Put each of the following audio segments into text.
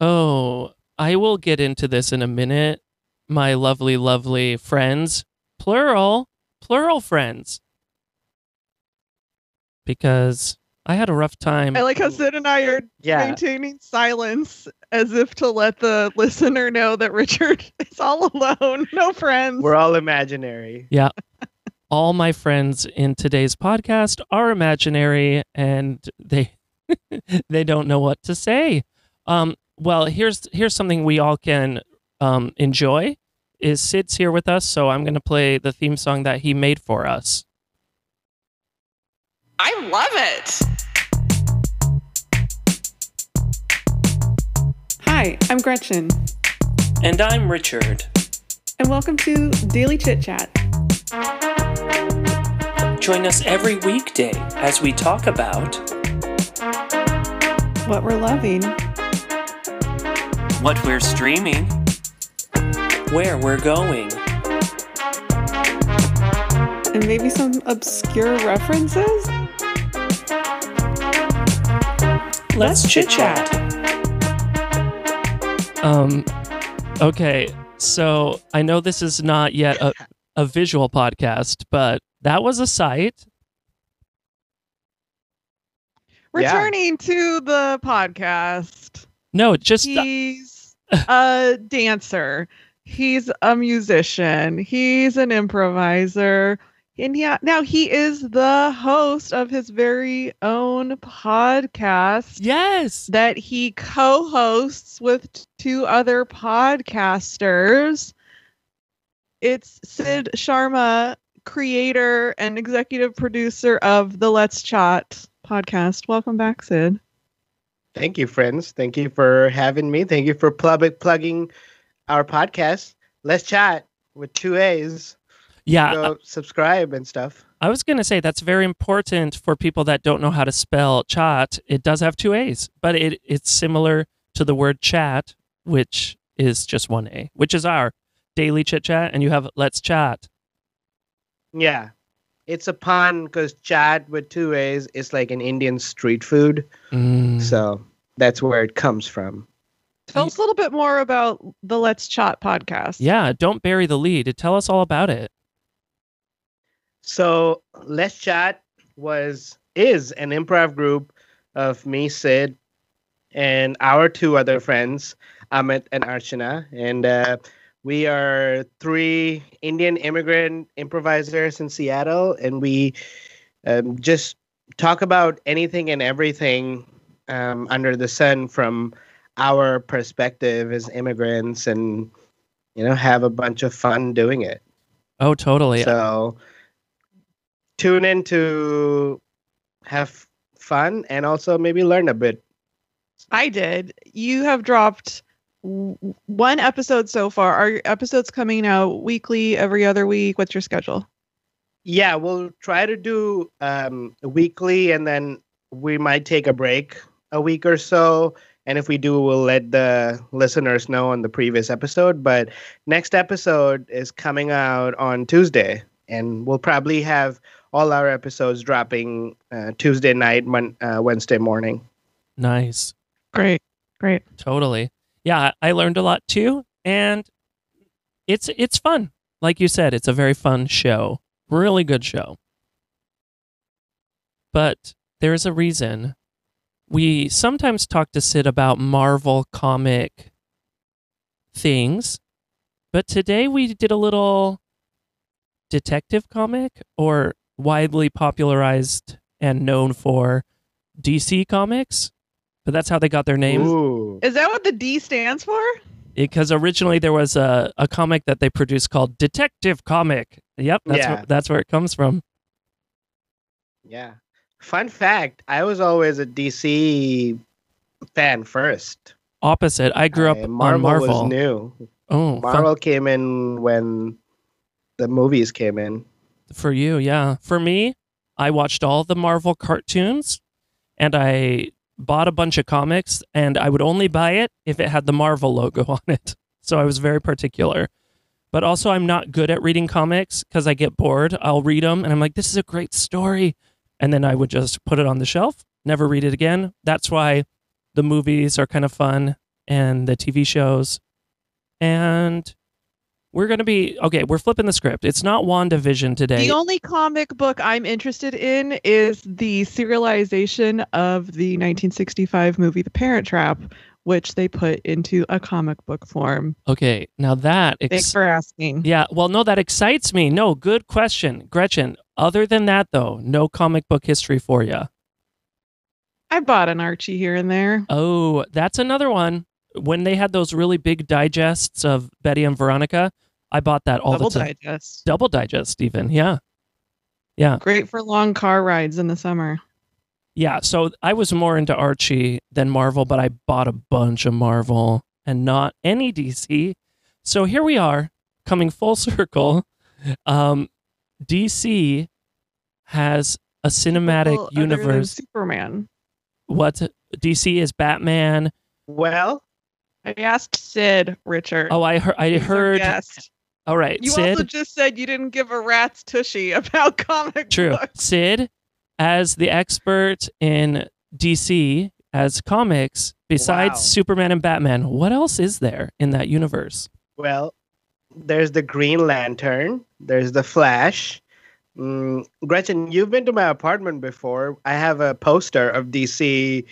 Oh, I will get into this in a minute. My lovely, lovely friends, plural, plural friends. Because I had a rough time. I like how Sid and I are Yeah. maintaining silence as if to let the listener know that Richard is all alone, no friends. We're all imaginary. Yeah. all my friends in today's podcast are imaginary and they they don't know what to say. Um, well, here's here's something we all can um, enjoy. Is Sid's here with us, so I'm going to play the theme song that he made for us. I love it. Hi, I'm Gretchen, And I'm Richard. and welcome to Daily Chit Chat. Join us every weekday as we talk about What we're loving, what we're streaming, where we're going. and maybe some obscure references. Let's chit chat. Um, okay, so I know this is not yet a, a visual podcast, but that was a sight. Yeah. Returning to the podcast. No, just He's a dancer. He's a musician. He's an improviser. And yeah, now he is the host of his very own podcast yes. that he co-hosts with t- two other podcasters. It's Sid Sharma, creator and executive producer of the Let's Chaat podcast. Welcome back, Sid. Thank you, friends. Thank you for having me. Thank you for plug- plugging our podcast. Let's Chaat with two A's. Yeah, Go subscribe and stuff. I was going to say that's very important for people that don't know how to spell chat. It does have two A's, but it it's similar to the word chat, which is just one A, which is our daily chit chat, and you have let's Chaat. Yeah. It's a pun because chaat with two A's is like an Indian street food. Mm. So that's where it comes from. Tell us a little bit more about the Let's Chaat podcast. Yeah, don't bury the lead. Tell us all about it. So Let's Chaat was is an improv group of me, Sid, and our two other friends, Amit and Archana. And uh, we are three Indian immigrant improvisers in Seattle, and we um, just talk about anything and everything um, under the sun from our perspective as immigrants, and you know, have a bunch of fun doing it. Oh, totally. So tune in to have fun and also maybe learn a bit. I did. You have dropped w- one episode so far. Are your episodes coming out weekly, every other week? What's your schedule? Yeah, we'll try to do um, weekly and then we might take a break a week or so. And if we do, we'll let the listeners know on the previous episode. But next episode is coming out on Tuesday, and we'll probably have all our episodes dropping uh, Tuesday night, mon- uh, Wednesday morning. nice. Great. Great. Totally. Yeah, I learned a lot too, and it's it's fun. Like you said, it's a very fun show. Really good show. But there's a reason we sometimes talk to Sid about Marvel comic things, but today we did a little detective comic or widely popularized and known for DC comics. But that's how they got their name. Ooh. Is that what the D stands for? because originally there was a, a comic that they produced called Detective Comic. Yep, that's Yeah. where, that's where it comes from. Yeah. Fun fact I was always a DC fan first. Opposite, I grew up I- on Marvel, Marvel. was new. Oh, fun Marvel came in when the movies came in. for you, yeah. For me, I watched all the Marvel cartoons, and I bought a bunch of comics, and I would only buy it if it had the Marvel logo on it. So I was very particular. But also, I'm not good at reading comics because I get bored. I'll read them, and I'm like, "This is a great story," and then I would just put it on the shelf, never read it again. That's why the movies are kind of fun. and the TV shows. And we're going to be okay, we're flipping the script. It's not WandaVision today. The only comic book I'm interested in is the serialization of the 1965 movie The Parent Trap, which they put into a comic book form. okay, now that ex- Thanks for asking. Yeah, well, no, that excites me. No, good question, Gretchen. Other than that, though, no comic book history for you. I bought an Archie here and there. Oh, that's another one. When they had those really big digests of Betty and Veronica, I bought that all Double the time. digest. Double digest, even. Yeah, yeah, Great for long car rides in the summer. yeah. So I was more into Archie than Marvel, but I bought a bunch of Marvel and not any DC. So here we are, coming full circle. Um, DC has a cinematic Well, universe. Superman. what DC is Batman. Well, I asked Sid, Richard. Oh, I heard. I He's our heard. Guest. All right, You Sid. also just said you didn't give a rat's tushy about comic True. books. Sid, as the expert in DC as comics, besides Wow. Superman and Batman, what else is there in that universe? well, there's the Green Lantern. There's the Flash. Mm, Gretchen, you've been to my apartment before. I have a poster of DC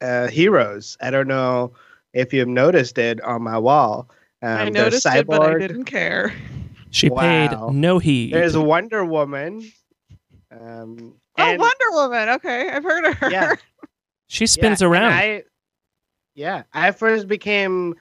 uh, heroes. I don't know if you've noticed it on my wall. Um, I there's noticed it, but I didn't care. She Wow. paid no heed. There's Wonder Woman. Um, Oh, and- Wonder Woman. Okay, I've heard of her. Yeah. she spins Yeah, around. I, yeah, I first became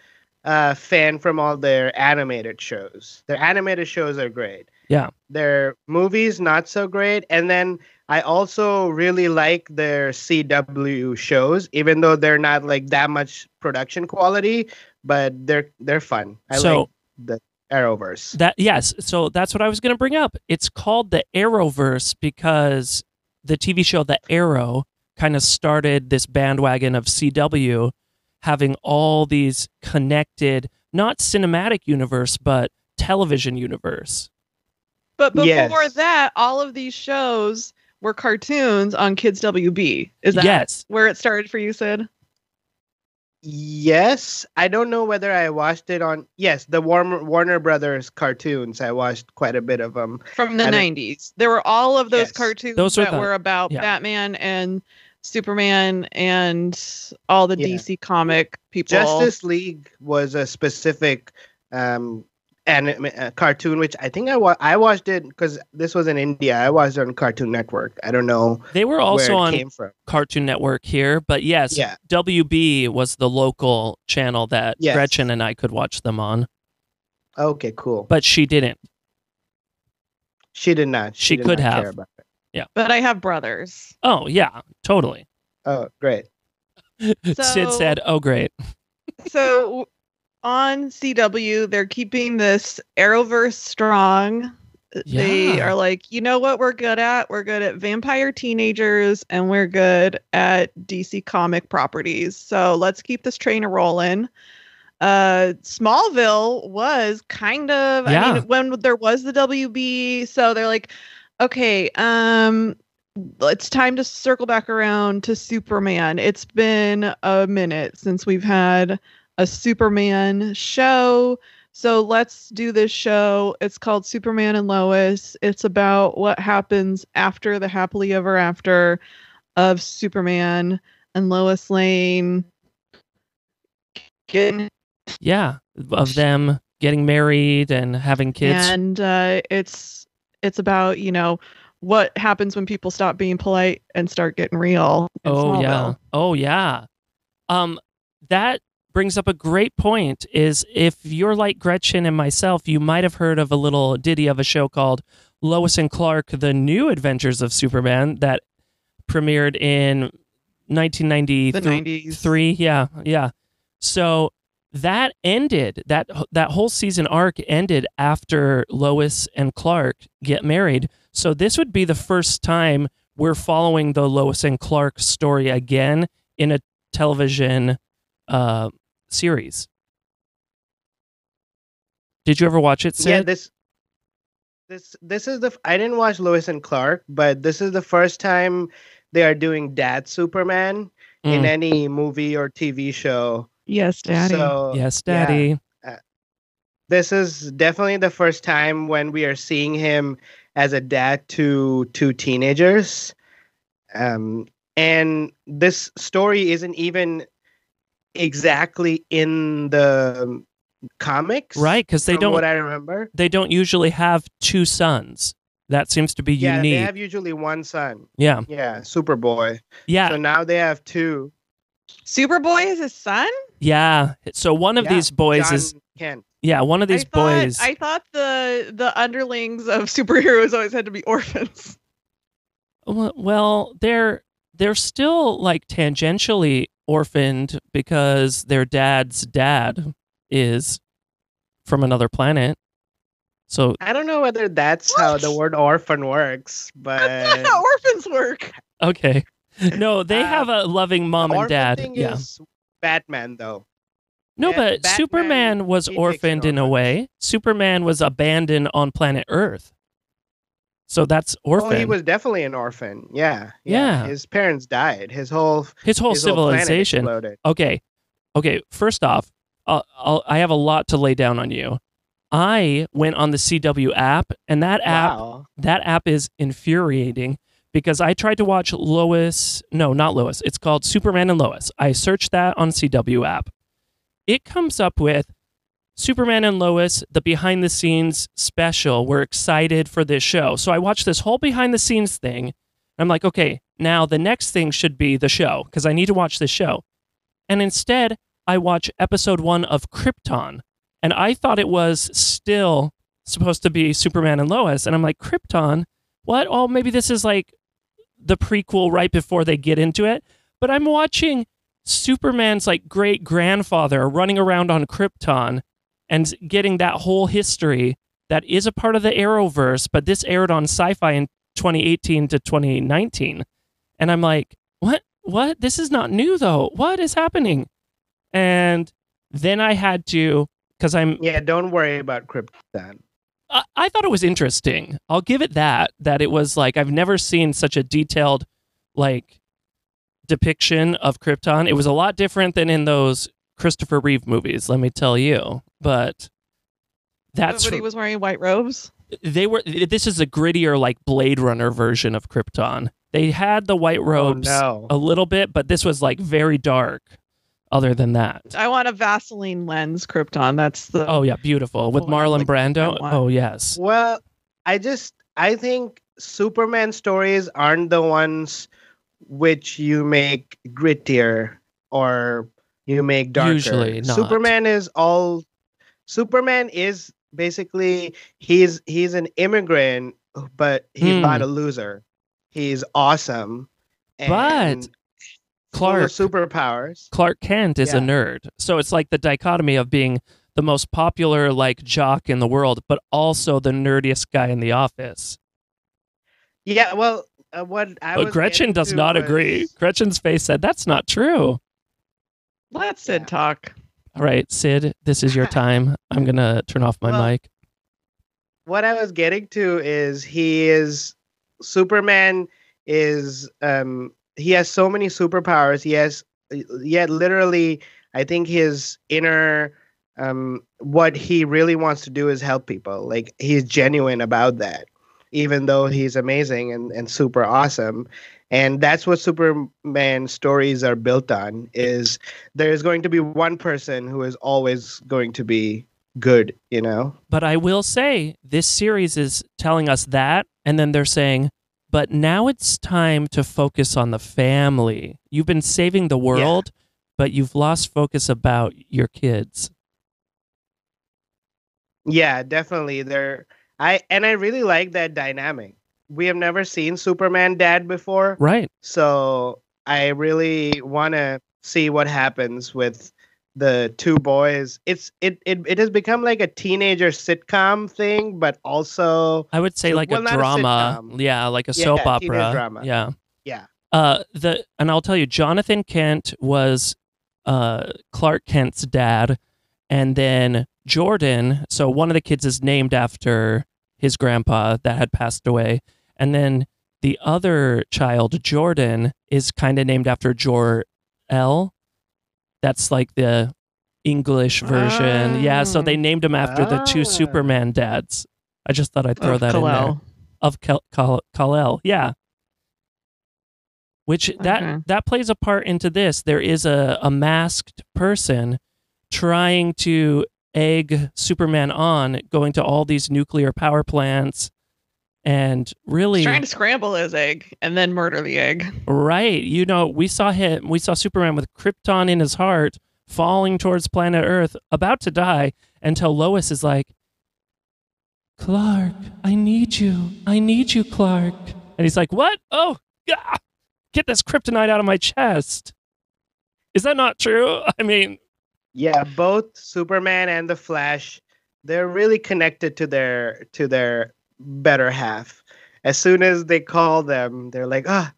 a fan from all their animated shows. Their animated shows are great. Yeah. Their movies not so great, and then I also really like their CW shows, even though they're not like that much production quality, but they're they're fun. I So- like the Arrowverse. That yes, so that's what I was going to bring up. It's called the Arrowverse because the TV show The Arrow kind of started this bandwagon of CW having all these connected, not cinematic universe, but television universe. But before Yes. that, all of these shows were cartoons on Kids WB. Is that yes, where it started for you, Sid? Yes, I don't know whether I watched it on. Yes, the Warner Warner Brothers cartoons. I watched quite a bit of them. From the I 90s. There were all of those Yes. cartoons Those were that the- were about yeah. Batman and Superman and all the Yeah. DC comic people. Justice League was a specific um anime uh, cartoon, which I think I wa- I watched it because this was in India. I watched it on Cartoon Network. I don't know they were also where it on came from. Cartoon Network here, but yes, Yeah. WB was the local channel that Yes. Gretchen and I could watch them on, Okay, cool. but she didn't. she did not. She did could not have. Care about it. but I have brothers. Oh yeah, totally. Oh, great. Sid said, "Oh great." so on CW, they're keeping this Arrowverse strong. They are like, you know what we're good at? We're good at vampire teenagers and we're good at DC comic properties. So let's keep this train a rolling. Uh Smallville was kind of I Yeah. mean when there was the WB, so they're like, okay, um it's time to circle back around to Superman. It's been a minute since we've had a Superman show. So let's do this show. It's called Superman and Lois. It's about what happens after the happily ever after of Superman and Lois Lane getting Yeah, of them getting married and having kids. and uh, it's it's about you know what happens when people stop being polite and start getting real. oh yeah. Oh yeah. Um that brings up a great point is if you're like Gretchen and myself, you might have heard of a little ditty of a show called Lois and Clark: The New Adventures of Superman that premiered in 1993. the nineties. three yeah yeah so that ended that that whole season arc ended after lois and clark get married so this would be the first time we're following the lois and clark story again in a television uh series did you ever watch it Sid? Yeah, this this this is the I didn't watch Lois and Clark, but this is the first time they are doing Dad Superman in Mm. any movie or TV show Yes, Daddy. So yes, yeah, Daddy. this is definitely the first time when we are seeing him as a dad to two teenagers. Um, and this story isn't even exactly in the comics, Right, because they from don't What I remember. they don't usually have two sons. That seems to be Yeah, unique. they have usually one son. yeah, Yeah, Superboy. yeah, So now they have two. Superboy is his son? yeah. So one of Yeah, these boys John is Kent. yeah, one of these I thought, boys. I thought the the underlings of superheroes always had to be orphans. Well- Well, they're they're still like tangentially orphaned because their dad's dad is from another planet. So I don't know whether that's how the word orphan works, That's but not how orphans work. okay, no, they Uh, have a loving mom and dad. thing Yeah, is Batman though. no, yeah, but Batman, Superman was orphaned in a way. Superman was abandoned on planet Earth, so that's orphan. Oh, he was definitely an orphan. Yeah, Yeah. His parents died. His whole His whole his civilization. exploded. okay okay first off I'll, I'll, i have a lot to lay down on you i went on the cw app and that app Wow. that app is infuriating because i tried to watch lois no not lois it's called superman and lois i searched that on cw app it comes up with superman and lois the behind the scenes special. We're excited for this show. So i watched this whole behind the scenes thing. And i'm like okay now the next thing should be the show because i need to watch this show. And instead I watch episode one of Krypton, and I thought it was still supposed to be Superman and Lois, and I'm like, Krypton? What? Oh, maybe this is like the prequel right before they get into it. But I'm watching Superman's like great grandfather running around on Krypton and getting that whole history that is a part of the Arrowverse, but this aired on Syfy in 2018 to 2019. And I'm like, what? What? This is not new though. What is happening? And then I had to, because I'm, Yeah, don't worry about Krypton. I, I thought it was interesting. I'll give it that, that it was like, I've never seen such a detailed, like, depiction of Krypton. It was a lot different than in those Christopher Reeve movies, let me tell you. But that's but he was wearing white robes. they were this is a grittier like blade runner version of krypton they had the white oh, robes Oh, no. a little bit but this was like very dark other than that I want a Vaseline lens Krypton. That's the oh yeah beautiful with marlon like, brando oh yes Well, I just I think Superman stories aren't the ones which you make grittier or you make darker. Usually not. Superman is all Superman is basically he's he's an immigrant but he's Hmm. not a loser. He's awesome. But and full clark superpowers. clark kent is a nerd so it's like the dichotomy of being the most popular like jock in the world but also the nerdiest guy in the office Yeah, well, uh, what I but was gretchen does to not agree gretchen's face said that's not true Let Sid Yeah. talk. All right sid this is your time i'm gonna turn off my Well, mic what I was getting to is he is Superman is um he has so many superpowers. He has yet literally I think his inner um what he really wants to do is help people. Like he's genuine about that. Even though he's amazing and, and super awesome. And that's what Superman stories are built on is there's going to be one person who is always going to be good, you know? But I will say this series is telling us that, and then they're saying, but now it's time to focus on the family. You've been saving the world, but you've lost focus about your kids. Yeah, definitely. There I and I really like that dynamic. We have never seen Superman dad before, Right. so I really want to see what happens with the two boys. It's it, it it has become like a teenager sitcom thing, but also I would say like well, a not a drama. yeah, like a Yeah, soap opera. drama. Yeah. yeah. Uh the and I'll tell you, Jonathan Kent was uh Clark Kent's dad, and then Jordan, so one of the kids is named after his grandpa that had passed away. And then the other child, Jordan, is kind of named after Jor El. That's like the English version. Yeah, so Oh. they named him after the two Ah. Superman dads. I just thought I'd throw Of that in there. Kal-El. Of Kal- Kal- Kal-El, yeah. Which that Okay. that plays a part into this. There is a, a masked person trying to egg Superman on, going to all these nuclear power plants and really He's trying to scramble his egg and then murder the egg. Right. You know, we saw him, we saw Superman with Krypton in his heart falling towards planet Earth, about to die, until Lois is like, Clark, I need you. I need you, Clark. And he's like, What? Oh, ah, get this kryptonite out of my chest. Is that not true? I mean, Yeah, both Superman and the Flash, they're really connected to their to their better half. As soon as they call them, they're like, ah,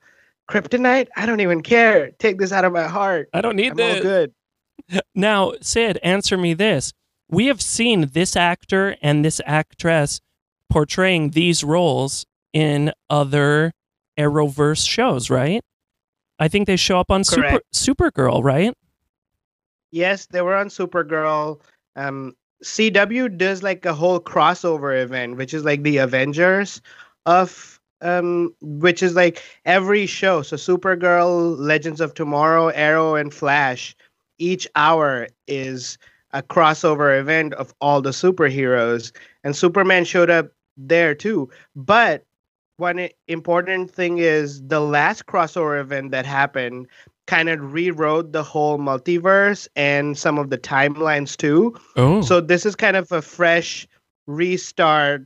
kryptonite? I don't even care. Take this out of my heart. I don't need I'm all this. good. Now, Sid, answer me this. We have seen this actor and this actress portraying these roles in other Arrowverse shows, right? I think they show up on Super Supergirl, right? Yes, they were on Supergirl. Um, CW does like a whole crossover event, which is like the Avengers of um, which is like every show. So Supergirl, Legends of Tomorrow, Arrow, and Flash. Each hour is a crossover event of all the superheroes, and Superman showed up there too. But one important thing is the last crossover event that happened kind of rewrote the whole multiverse and some of the timelines too. Oh. So this is kind of a fresh restart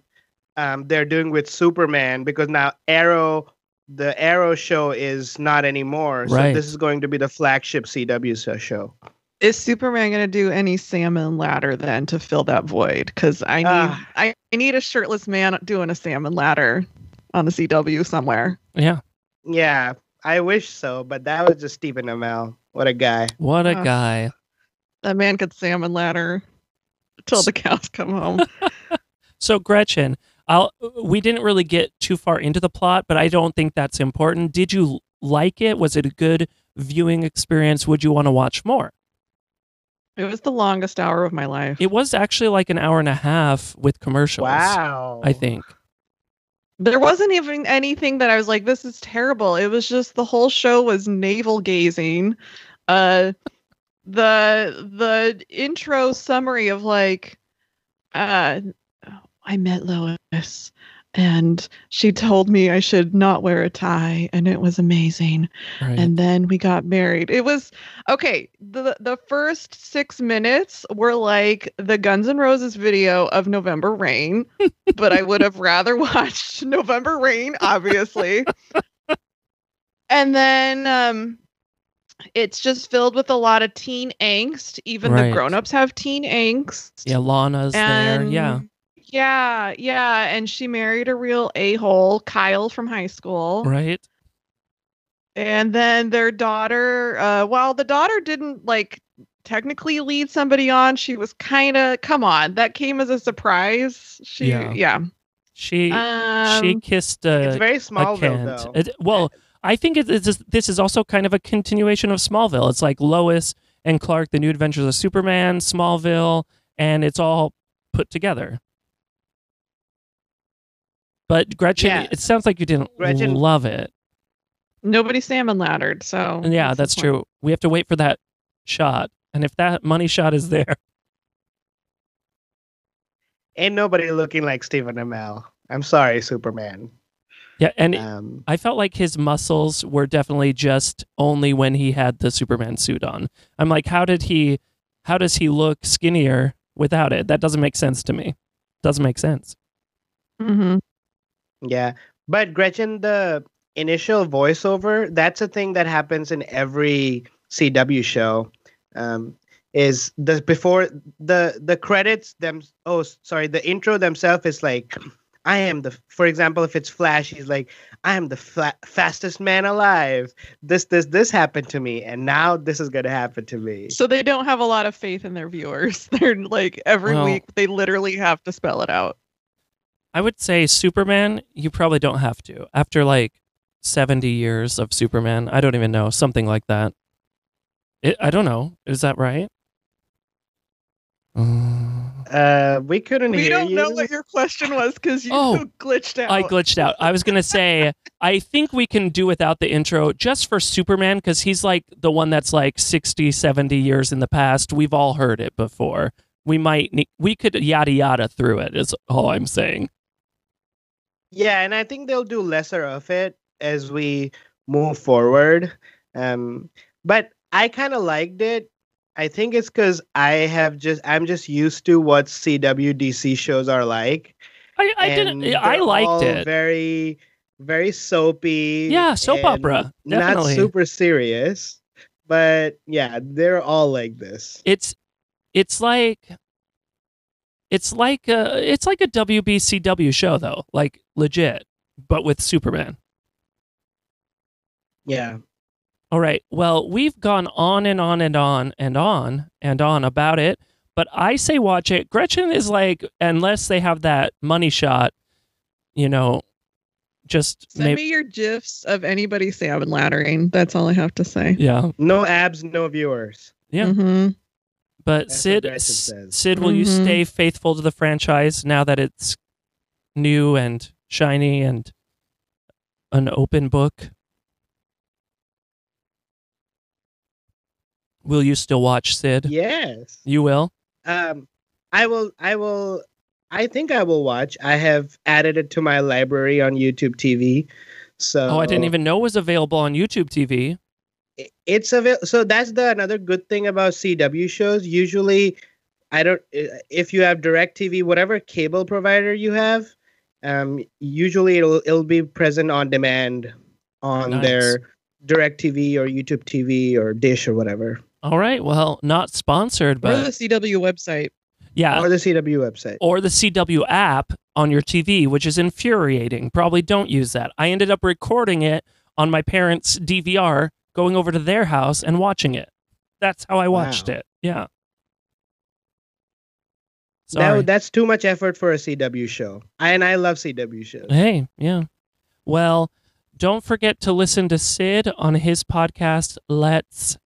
um, they're doing with Superman because now Arrow, the Arrow show is not anymore. So Right. this is going to be the flagship CW show. Is Superman going to do any salmon ladder then to fill that void? Because I need Ah. I, I need a shirtless man doing a salmon ladder on the CW somewhere. yeah. Yeah, I wish so, but that was just Stephen Amell. What a guy. What a Ugh. guy. That man could salmon ladder till the cows come home. So Gretchen, I'll we didn't really get too far into the plot, but I don't think that's important. Did you like it? Was it a good viewing experience? Would you want to watch more? it was the longest hour of my life. It was actually like an hour and a half with commercials. Wow. I think. There wasn't even anything that I was like, this is terrible. It was just the whole show was navel gazing. Uh the the intro summary of like uh I met Lois and she told me I should not wear a tie and it was amazing. Right. And then we got married. It was okay. The the first six minutes were like the Guns N' Roses video of November Rain, but I would have rather watched November Rain, obviously. and then um it's just filled with a lot of teen angst. Even Right. the grown-ups have teen angst. yeah, Lana's there. Yeah. Yeah, yeah. And she married a real a-hole, Kyle from high school. Right. And then their daughter, uh, while the daughter didn't like technically lead somebody on, she was kind of, come on, that came as a surprise. She, Yeah. yeah. She Um, she kissed It's a, very a Smallville, Kent. though. It- well, I think it, it's this is also kind of a continuation of Smallville. It's like Lois and Clark, the New Adventures of Superman, Smallville, and it's all put together. But Gretchen, Yeah. it sounds like you didn't Gretchen- love it. nobody salmon laddered. So, And yeah, the that's point. true. We have to wait for that shot. And if that money shot is there, Ain't nobody looking like Stephen Amell. I'm sorry, Superman. yeah, and Um, I felt like his muscles were definitely just only when he had the Superman suit on. I'm like, how did he, how does he look skinnier without it? That doesn't make sense to me. Doesn't make sense. Mhm. Yeah. But Gretchen, the initial voiceover, that's a thing that happens in every CW show. Um, is the before the the credits them oh sorry the intro themselves is like I am the for example if it's Flash he's like I am the fla- fastest man alive this this this happened to me and now this is gonna happen to me So they don't have a lot of faith in their viewers. They're like every Well- week they literally have to spell it out. I would say Superman, you probably don't have to. After like 70 years of Superman, I don't even know, something like that. It, I don't know. Is that right? Uh, we couldn't We hear don't you. know what your question was because you Oh, glitched out. I glitched out. I was going to say, I think we can do without the intro just for Superman because he's like the one that's like 60, 70 years in the past. We've all heard it before. We might, ne- we could yada yada through it, is all I'm saying. Yeah, and I think they'll do lesser of it as we move forward. Um, but I kind of liked it. I think it's because I have just I'm just used to what CWDC shows are like. I, I didn't, I liked it. Very, very soapy. Yeah, soap opera, definitely. Not super serious, but yeah, they're all like this. it's, it's like, it's like a, it's like a WBCW show though, like legit, but with Superman. Yeah. All right. Well, we've gone on and on and on and on and on about it, but I say watch it. Gretchen is like, unless they have that money shot, you know, just Send maybe. me your gifs of anybody salmon laddering. That's all I have to say. Yeah. No abs, no viewers. Yeah. Mhm. But That's Sid, Gretchen S- says. Sid, will you Mhm. stay faithful to the franchise now that it's new and shiny and an open book? Will you still watch Sid? Yes. You will. Um, I will. I will. I think I will watch. I have added it to my library on YouTube TV. So Oh, I didn't even know it was available on YouTube TV. I- It's avail. So that's the another good thing about CW shows. Usually, I don't. If you have Direct TV, whatever cable provider you have, um, usually it'll it'll be present on demand on Nice. their Direct TV or YouTube TV or Dish or whatever, All right. Well, not sponsored, Or but the CW website. yeah, or the CW website. or the CW app on your TV, which is infuriating. Probably don't use that. I ended up recording it on my parents' DVR, going over to their house and watching it. That's how I watched Wow. it. Yeah. Sorry. That, that's too much effort for a CW show. I, and I love CW shows. Hey, yeah. Well, don't forget to listen to Sid on his podcast, Let's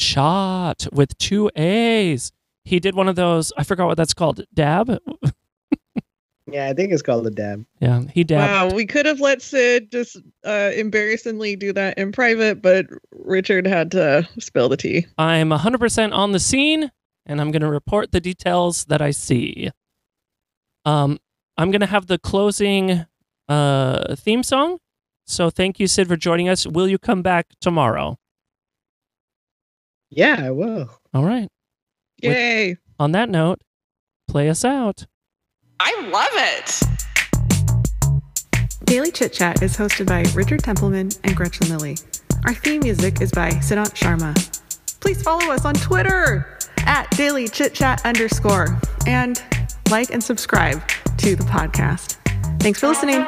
Chaat with two A's. He did one of those, I forgot what that's called. Dab? Yeah, I think it's called the Dab. Yeah, he dabbed. Wow, we could have let Sid just uh, embarrassingly do that in private, but Richard had to spill the tea. I'm 100% on the scene and I'm going to report the details that I see. Um, I'm going to have the closing uh, theme song. So thank you, Sid, for joining us. Will you come back tomorrow? Yeah, I will. All right. With- Yay! On that note, play us out. I love it. Daily Chit Chat is hosted by Richard Templeman and Gretchen Lilly. Our theme music is by Siddhant Sharma. Please follow us on Twitter at Daily Chit Chat underscore and like and subscribe to the podcast. Thanks for listening.